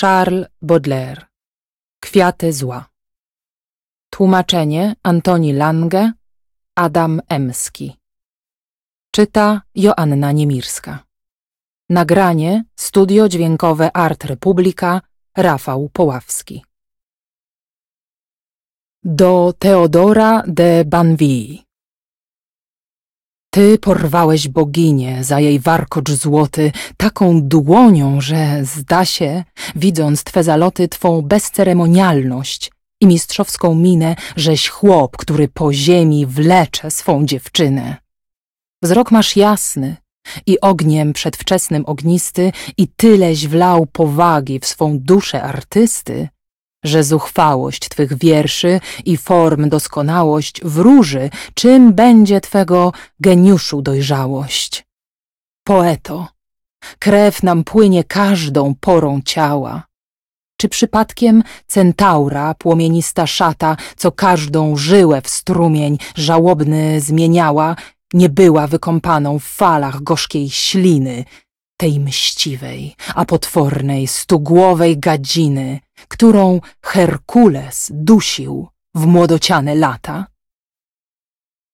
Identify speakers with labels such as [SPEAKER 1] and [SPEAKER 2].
[SPEAKER 1] Charles Baudelaire. Kwiaty zła. Tłumaczenie Antoni Lange Adam Emski. Czyta Joanna Niemirska. Nagranie Studio Dźwiękowe Art Republika Rafał Poławski. Do Teodora de Banville ty porwałeś boginię za jej warkocz złoty taką dłonią, że zda się, widząc twe zaloty, twą bezceremonialność i mistrzowską minę, żeś chłop, który po ziemi wlecze swą dziewczynę. Wzrok masz jasny i ogniem przedwczesnym ognisty i tyleś wlał powagi w swą duszę artysty, że zuchwałość Twych wierszy i form doskonałość wróży, czym będzie Twego geniuszu dojrzałość. Poeto, krew nam płynie każdą porą ciała. Czy przypadkiem centaura, płomienista szata, co każdą żyłę w strumień żałobny zmieniała, nie była wykąpaną w falach gorzkiej śliny, tej mściwej, a potwornej, stugłowej gadziny, którą Herkules dusił w młodociane lata?